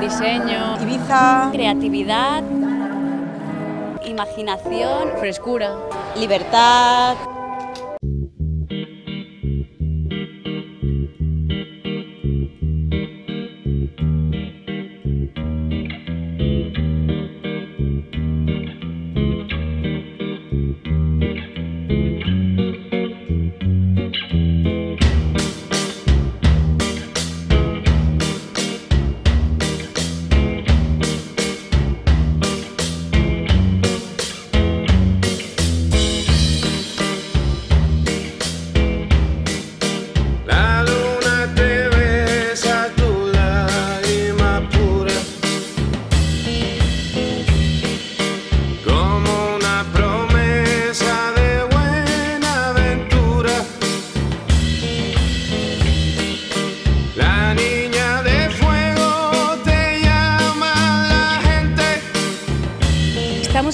diseño, Ibiza, creatividad, imaginación, frescura. libertad.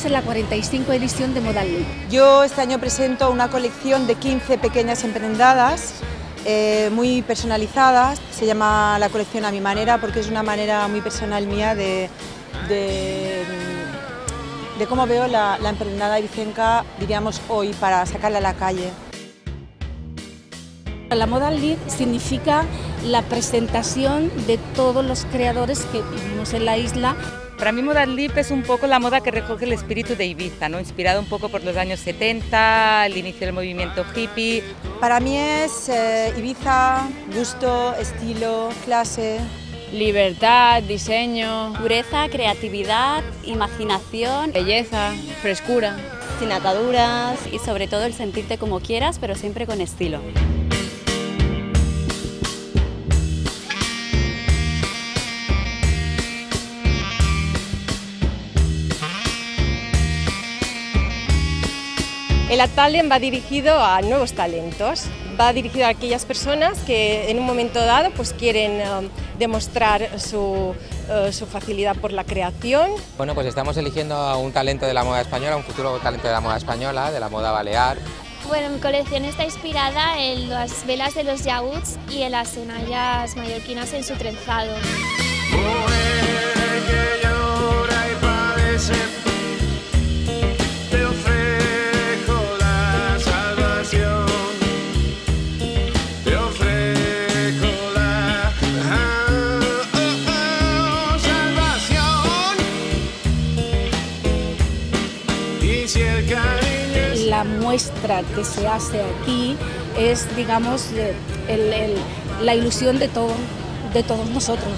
En la 45 edición de Modal League. Yo este año presento una colección de 15 pequeñas emprendadas eh, muy personalizadas. Se llama la colección a mi manera porque es una manera muy personal mía de, de, de cómo veo la, la emprendada ibicenca, diríamos hoy, para sacarla a la calle. La Modal League significa la presentación de todos los creadores que vivimos en la isla. Para mí Modal Lip es un poco la moda que recoge el espíritu de Ibiza, ¿no? inspirado un poco por los años 70, el inicio del movimiento hippie. Para mí es eh, Ibiza, gusto, estilo, clase. Libertad, diseño, pureza, creatividad, imaginación belleza, frescura. sin ataduras. y sobre todo el sentirte como quieras, pero siempre con estilo. El Atalen va dirigido a nuevos talentos, va dirigido a aquellas personas que en un momento dado pues, quieren eh, demostrar su, eh, su facilidad por la creación. Bueno, pues estamos eligiendo a un talento de la moda española, un futuro talento de la moda española, de la moda balear. Bueno, mi colección está inspirada en las velas de los yaúds y en las enallas mallorquinas en su trenzado. La muestra que se hace aquí es, digamos, el- la ilusión de, todo, de todos nosotros.